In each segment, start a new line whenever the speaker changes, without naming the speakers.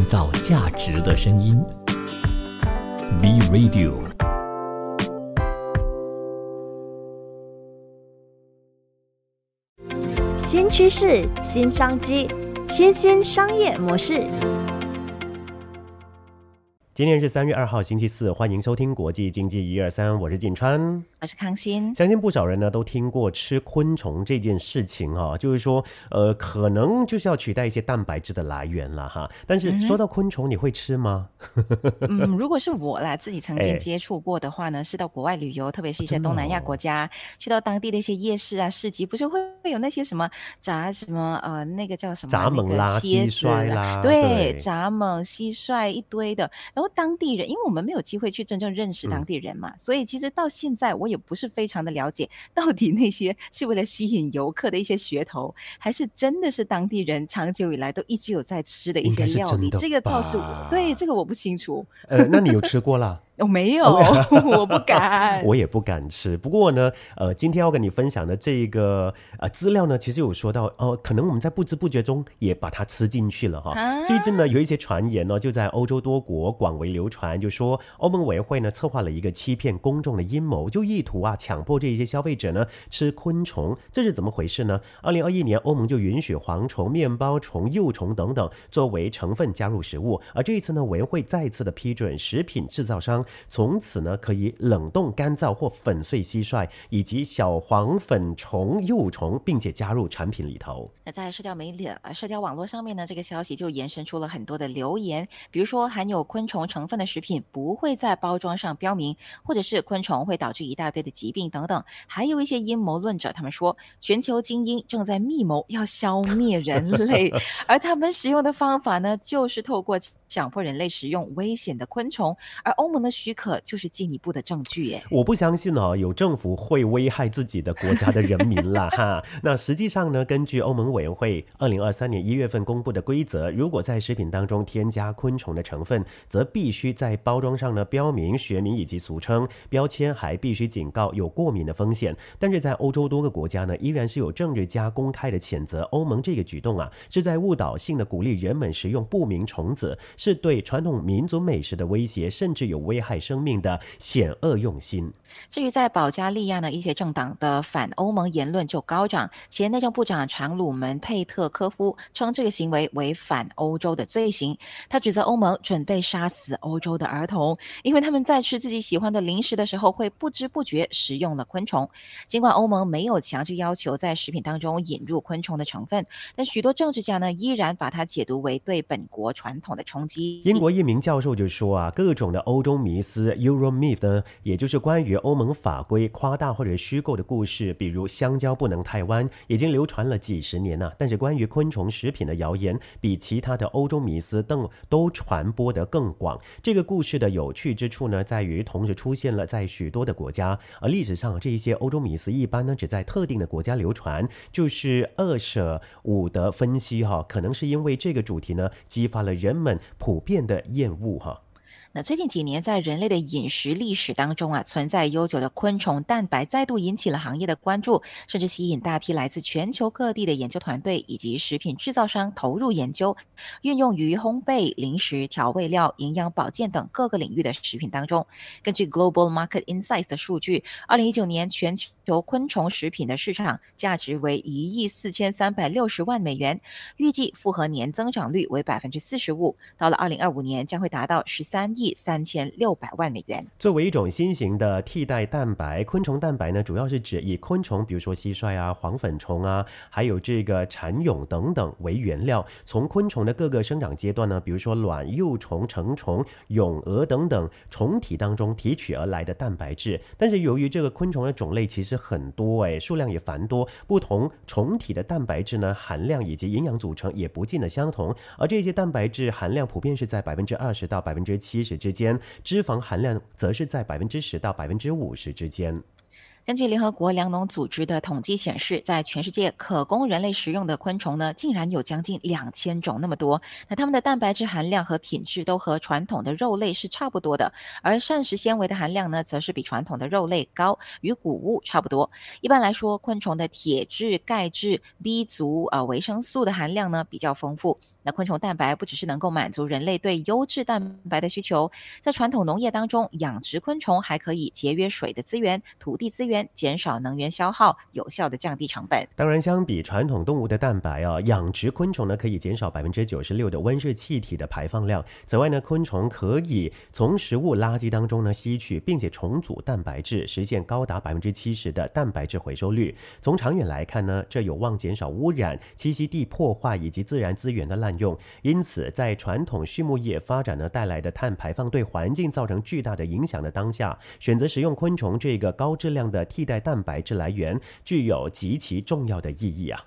创造价值的声音。B Radio。
新趋势、新商机、新兴商业模式。
今天是三月二号，星期四，欢迎收听国际经济一二三，我是锦川，
我是康欣。
相信不少人呢都听过吃昆虫这件事情哈，就是说，呃，可能就是要取代一些蛋白质的来源了哈。但是说到昆虫，你会吃吗？
嗯，如果是我啦，自己曾经接触过的话呢，是到国外旅游，特别是一些东南亚国家，去到当地的一些夜市啊、市集，不是会会有那些什么炸什么呃，那个叫什么
炸蜢啦、蟋蟀啦，
对，炸蜢、蟋蟀一堆的，然后。当地人，因为我们没有机会去真正认识当地人嘛，所以其实到现在我也不是非常的了解，到底那些是为了吸引游客的一些噱头，还是真的是当地人长久以来都一直有在吃的一些料理？这个倒是我对这个我不清楚。
呃，那你有吃过了？
我没有，我不敢，
我也不敢吃。不过呢，呃，今天要跟你分享的这个呃资料呢，其实有说到，哦，可能我们在不知不觉中也把它吃进去了哈。最近呢，有一些传言呢，就在欧洲多国广为流传，就说欧盟委员会呢策划了一个欺骗公众的阴谋，就意图啊强迫这一些消费者呢吃昆虫。这是怎么回事呢？二零二一年，欧盟就允许蝗虫、面包虫、幼虫等等作为成分加入食物，而这一次呢，委员会再次的批准食品制造商。从此呢，可以冷冻、干燥或粉碎蟋蟀以及小黄粉虫幼虫，并且加入产品里头。
那在社交媒体、呃社交网络上面呢，这个消息就延伸出了很多的留言，比如说含有昆虫成分的食品不会在包装上标明，或者是昆虫会导致一大堆的疾病等等。还有一些阴谋论者，他们说全球精英正在密谋要消灭人类，而他们使用的方法呢，就是透过强迫人类食用危险的昆虫，而欧盟的。许可就是进一步的证据耶！
我不相信哦，有政府会危害自己的国家的人民啦 哈。那实际上呢，根据欧盟委员会二零二三年一月份公布的规则，如果在食品当中添加昆虫的成分，则必须在包装上呢标明学名以及俗称，标签还必须警告有过敏的风险。但是在欧洲多个国家呢，依然是有政治家公开的谴责欧盟这个举动啊，是在误导性的鼓励人们食用不明虫子，是对传统民族美食的威胁，甚至有危害。生命的险恶用心。
至于在保加利亚呢，一些政党的反欧盟言论就高涨。前内政部长常鲁门佩特科夫称这个行为为反欧洲的罪行。他指责欧盟准备杀死欧洲的儿童，因为他们在吃自己喜欢的零食的时候会不知不觉食用了昆虫。尽管欧盟没有强制要求在食品当中引入昆虫的成分，但许多政治家呢依然把它解读为对本国传统的冲击。
英国一名教授就说啊，各种的欧洲迷思 （Euro myth） 呢，也就是关于欧盟法规夸大或者虚构的故事，比如香蕉不能太弯，已经流传了几十年了。但是关于昆虫食品的谣言，比其他的欧洲迷思等都传播得更广。这个故事的有趣之处呢，在于同时出现了在许多的国家，而历史上这一些欧洲迷思一般呢只在特定的国家流传。就是二舍五的分析哈，可能是因为这个主题呢，激发了人们普遍的厌恶哈。
那最近几年，在人类的饮食历史当中啊，存在悠久的昆虫蛋白再度引起了行业的关注，甚至吸引大批来自全球各地的研究团队以及食品制造商投入研究，运用于烘焙、零食、调味料、营养保健等各个领域的食品当中。根据 Global Market Insights 的数据，二零一九年全球昆虫食品的市场价值为一亿四千三百六十万美元，预计复合年增长率为百分之四十五，到了二零二五年将会达到十三。亿亿三千六百万美元。
作为一种新型的替代蛋白，昆虫蛋白呢，主要是指以昆虫，比如说蟋蟀啊、黄粉虫啊，还有这个蚕蛹等等为原料，从昆虫的各个生长阶段呢，比如说卵、幼虫、成虫、蛹、蛾等等虫体当中提取而来的蛋白质。但是由于这个昆虫的种类其实很多，哎，数量也繁多，不同虫体的蛋白质呢含量以及营养组成也不尽的相同，而这些蛋白质含量普遍是在百分之二十到百分之七十。之间，脂肪含量则是在百分之十到百分之五十之间。
根据联合国粮农组织的统计显示，在全世界可供人类食用的昆虫呢，竟然有将近两千种那么多。那它们的蛋白质含量和品质都和传统的肉类是差不多的，而膳食纤维的含量呢，则是比传统的肉类高，与谷物差不多。一般来说，昆虫的铁质、钙质、B 族啊维生素的含量呢比较丰富。那昆虫蛋白不只是能够满足人类对优质蛋白的需求，在传统农业当中，养殖昆虫还可以节约水的资源、土地资源，减少能源消耗，有效的降低成本。
当然，相比传统动物的蛋白啊，养殖昆虫呢可以减少百分之九十六的温室气体的排放量。此外呢，昆虫可以从食物垃圾当中呢吸取，并且重组蛋白质，实现高达百分之七十的蛋白质回收率。从长远来看呢，这有望减少污染、栖息地破坏以及自然资源的滥用。因此，在传统畜牧业发展呢带来的碳排放对环境造成巨大的影响的当下，选择使用昆虫这个高质量的替代蛋白质来源，具有极其重要的意义啊。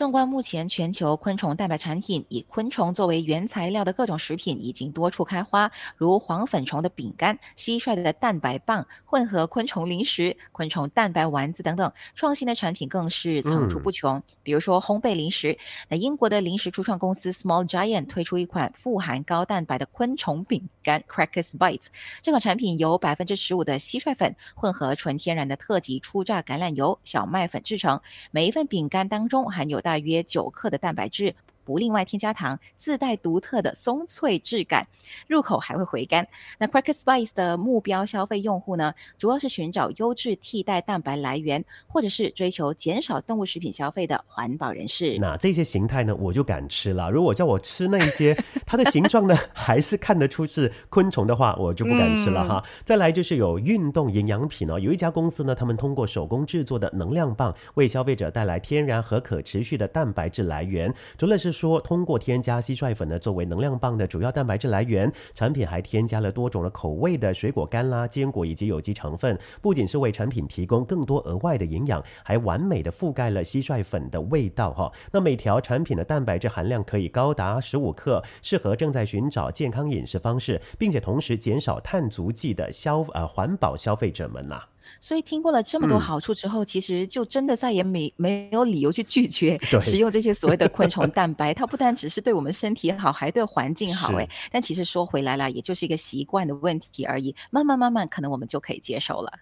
纵观目前全球昆虫蛋白产品，以昆虫作为原材料的各种食品已经多处开花，如黄粉虫的饼干、蟋蟀的蛋白棒、混合昆虫零食、昆虫蛋白丸子等等，创新的产品更是层出不穷。比如说烘焙零食，那英国的零食初创公司 Small Giant 推出一款富含高蛋白的昆虫饼干 Crackers Bites，这款产品由百分之十五的蟋蟀粉混合纯天然的特级初榨橄榄油、小麦粉制成，每一份饼干当中含有大大约九克的蛋白质。不另外添加糖，自带独特的松脆质感，入口还会回甘。那 Cracker Spice 的目标消费用户呢，主要是寻找优质替代蛋白来源，或者是追求减少动物食品消费的环保人士。
那这些形态呢，我就敢吃了。如果叫我吃那一些，它的形状呢，还是看得出是昆虫的话，我就不敢吃了哈。再来就是有运动营养品哦，有一家公司呢，他们通过手工制作的能量棒，为消费者带来天然和可持续的蛋白质来源。除了是说通过添加蟋蟀粉呢作为能量棒的主要蛋白质来源，产品还添加了多种的口味的水果干啦、坚果以及有机成分，不仅是为产品提供更多额外的营养，还完美的覆盖了蟋蟀粉的味道哈。那每条产品的蛋白质含量可以高达十五克，适合正在寻找健康饮食方式，并且同时减少碳足迹的消呃环保消费者们呐。
所以听过了这么多好处之后，其实就真的再也没没有理由去拒绝食用这些所谓的昆虫 蛋白。它不单只是对我们身体好，还对环境好哎。但其实说回来了，也就是一个习惯的问题而已。慢慢慢慢，可能我们就可以接受了。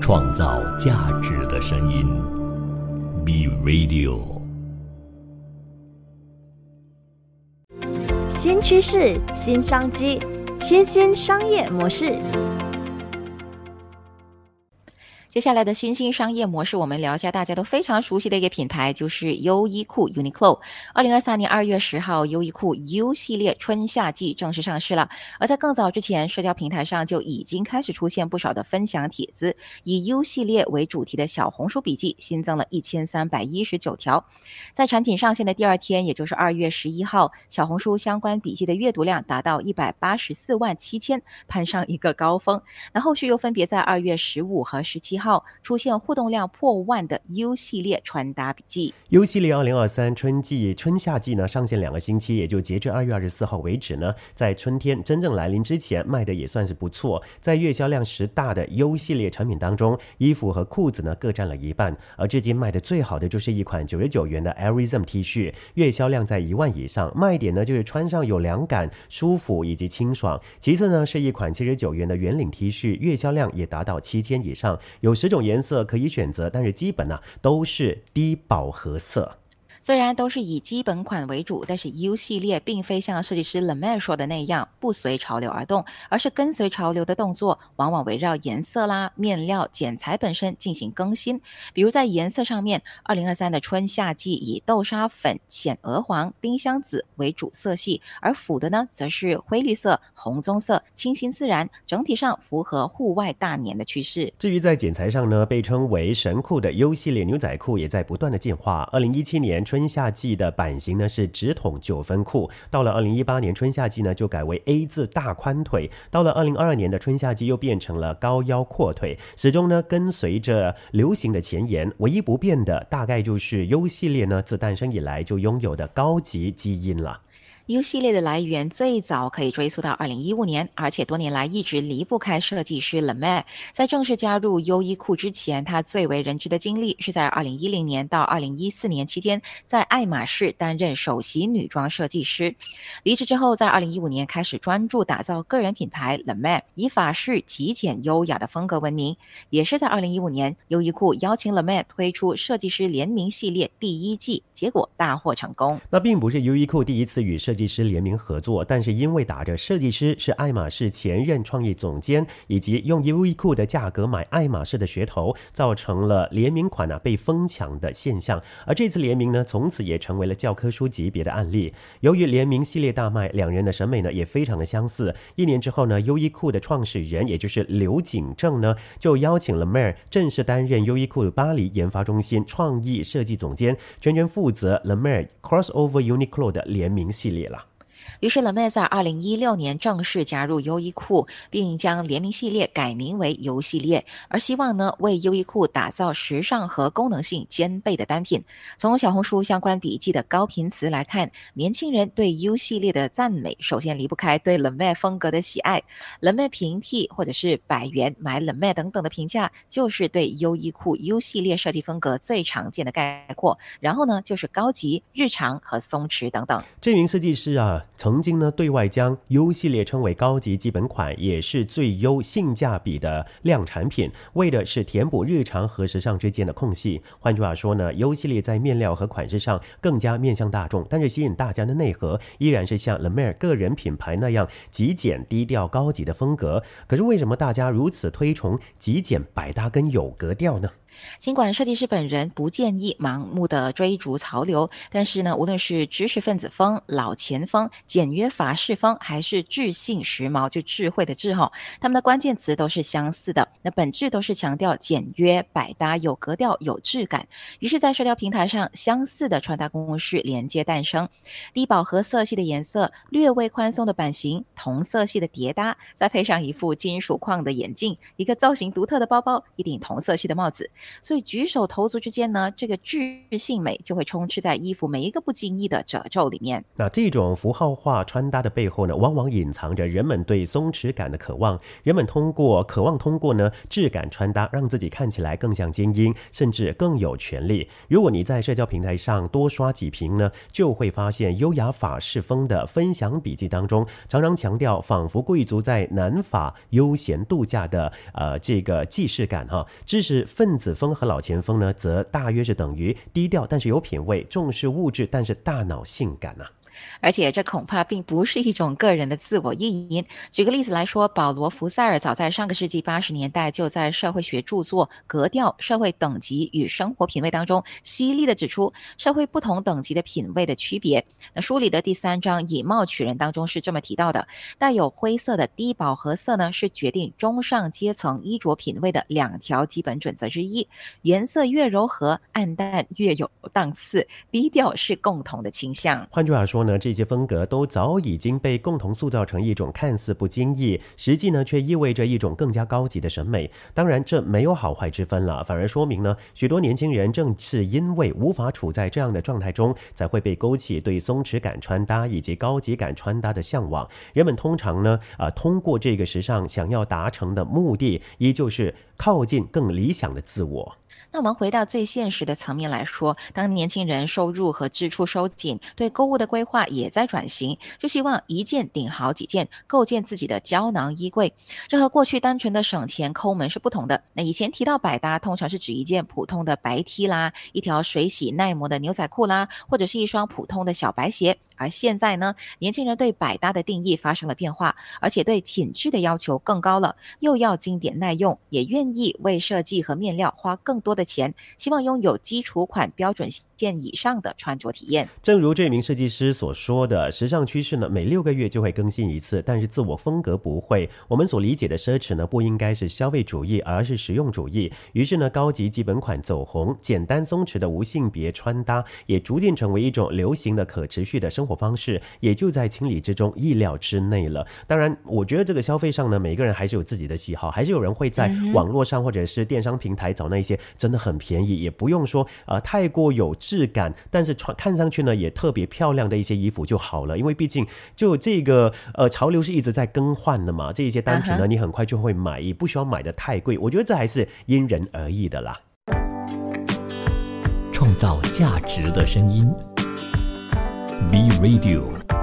创造价值的声音，B Radio。
新趋势，新商机，新兴商业模式。
接下来的新兴商业模式，我们聊一下大家都非常熟悉的一个品牌，就是优衣库 （Uniqlo）。二零二三年二月十号，优衣库 U 系列春夏季正式上市了。而在更早之前，社交平台上就已经开始出现不少的分享帖子，以 U 系列为主题的小红书笔记新增了一千三百一十九条。在产品上线的第二天，也就是二月十一号，小红书相关笔记的阅读量达到一百八十四万七千，攀上一个高峰。那后续又分别在二月十五和十七号。号出现互动量破万的 U 系列穿搭笔记。
U 系列二零二三春季春夏季呢上线两个星期，也就截至二月二十四号为止呢，在春天真正来临之前卖的也算是不错。在月销量十大的 U 系列产品当中，衣服和裤子呢各占了一半。而至今卖的最好的就是一款九十九元的 Airism T 恤，月销量在一万以上。卖点呢就是穿上有凉感、舒服以及清爽。其次呢是一款七十九元的圆领 T 恤，月销量也达到七千以上。有十种颜色可以选择，但是基本呢都是低饱和色。
虽然都是以基本款为主，但是 U 系列并非像设计师 l e m a n 说的那样不随潮流而动，而是跟随潮流的动作，往往围绕颜色啦、面料、剪裁本身进行更新。比如在颜色上面，二零二三的春夏季以豆沙粉、浅鹅黄、丁香紫为主色系，而辅的呢则是灰绿色、红棕色，清新自然，整体上符合户外大年的趋势。
至于在剪裁上呢，被称为神裤的 U 系列牛仔裤也在不断的进化。二零一七年春春夏季的版型呢是直筒九分裤，到了二零一八年春夏季呢就改为 A 字大宽腿，到了二零二二年的春夏季又变成了高腰阔腿，始终呢跟随着流行的前沿，唯一不变的大概就是 U 系列呢自诞生以来就拥有的高级基因了。
U 系列的来源最早可以追溯到二零一五年，而且多年来一直离不开设计师 l e m a 在正式加入优衣库之前，他最为人知的经历是在二零一零年到二零一四年期间，在爱马仕担任首席女装设计师。离职之后，在二零一五年开始专注打造个人品牌 l e m a 以法式极简优雅的风格闻名。也是在二零一五年，优衣库邀请 l e m a 推出设计师联名系列第一季，结果大获成功。
那并不是优衣库第一次与设设计师联名合作，但是因为打着设计师是爱马仕前任创意总监，以及用优衣库的价格买爱马仕的噱头，造成了联名款呢被疯抢的现象。而这次联名呢，从此也成为了教科书级别的案例。由于联名系列大卖，两人的审美呢也非常的相似。一年之后呢，优衣库的创始人也就是刘景正呢，就邀请了 m a r 正式担任优衣库巴黎研发中心创意设计总监，全权负责 Le m a r Crossover Uniqlo 的联名系列了。
于是 l e m a 在二零一六年正式加入优衣库，并将联名系列改名为 U 系列，而希望呢为优衣库打造时尚和功能性兼备的单品。从小红书相关笔记的高频词来看，年轻人对 U 系列的赞美，首先离不开对 l e m a 风格的喜爱。l e m a 平替或者是百元买 l e m a 等等的评价，就是对优衣库 U 系列设计风格最常见的概括。然后呢，就是高级、日常和松弛等等。
这名设计师啊。曾经呢，对外将 U 系列称为高级基本款，也是最优性价比的量产品，为的是填补日常和时尚之间的空隙。换句话说呢，U 系列在面料和款式上更加面向大众，但是吸引大家的内核依然是像 Le m a r 个人品牌那样极简、低调、高级的风格。可是为什么大家如此推崇极简、百搭跟有格调呢？
尽管设计师本人不建议盲目的追逐潮流，但是呢，无论是知识分子风、老钱风、简约法式风，还是智性时髦，就智慧的智哈，他们的关键词都是相似的。那本质都是强调简约、百搭、有格调、有质感。于是，在社交平台上，相似的穿搭公式连接诞生：低饱和色系的颜色，略微宽松的版型，同色系的叠搭，再配上一副金属框的眼镜，一个造型独特的包包，一顶同色系的帽子。所以举手投足之间呢，这个智性美就会充斥在衣服每一个不经意的褶皱里面。
那这种符号化穿搭的背后呢，往往隐藏着人们对松弛感的渴望。人们通过渴望通过呢质感穿搭，让自己看起来更像精英，甚至更有权利。如果你在社交平台上多刷几屏呢，就会发现优雅法式风的分享笔记当中，常常强调仿佛贵族在南法悠闲度假的呃这个既视感哈，知识分子。风和老前锋呢，则大约是等于低调，但是有品味，重视物质，但是大脑性感呐。
而且这恐怕并不是一种个人的自我意淫。举个例子来说，保罗·福塞尔早在上个世纪八十年代就在社会学著作《格调、社会等级与生活品味》当中犀利的指出社会不同等级的品味的区别。那书里的第三章以貌取人当中是这么提到的：带有灰色的低饱和色呢，是决定中上阶层衣着品味的两条基本准则之一。颜色越柔和，暗淡越有档次，低调是共同的倾向。
换句话说。呢，这些风格都早已经被共同塑造成一种看似不经意，实际呢却意味着一种更加高级的审美。当然，这没有好坏之分了，反而说明呢，许多年轻人正是因为无法处在这样的状态中，才会被勾起对松弛感穿搭以及高级感穿搭的向往。人们通常呢，啊，通过这个时尚想要达成的目的，依旧是靠近更理想的自我。
那我们回到最现实的层面来说，当年轻人收入和支出收紧，对购物的规划也在转型，就希望一件顶好几件，构建自己的胶囊衣柜。这和过去单纯的省钱抠门是不同的。那以前提到百搭，通常是指一件普通的白 T 啦，一条水洗耐磨的牛仔裤啦，或者是一双普通的小白鞋。而现在呢，年轻人对百搭的定义发生了变化，而且对品质的要求更高了，又要经典耐用，也愿意为设计和面料花更多的钱，希望拥有基础款标准件以上的穿着体验。
正如这名设计师所说的，时尚趋势呢，每六个月就会更新一次，但是自我风格不会。我们所理解的奢侈呢，不应该是消费主义，而是实用主义。于是呢，高级基本款走红，简单松弛的无性别穿搭也逐渐成为一种流行的可持续的生。生活方式也就在情理之中、意料之内了。当然，我觉得这个消费上呢，每个人还是有自己的喜好，还是有人会在网络上或者是电商平台找那一些真的很便宜，也不用说呃太过有质感，但是穿看上去呢也特别漂亮的一些衣服就好了。因为毕竟就这个呃潮流是一直在更换的嘛，这一些单品呢你很快就会买，也不需要买的太贵。我觉得这还是因人而异的啦。
创造价值的声音，B Radio。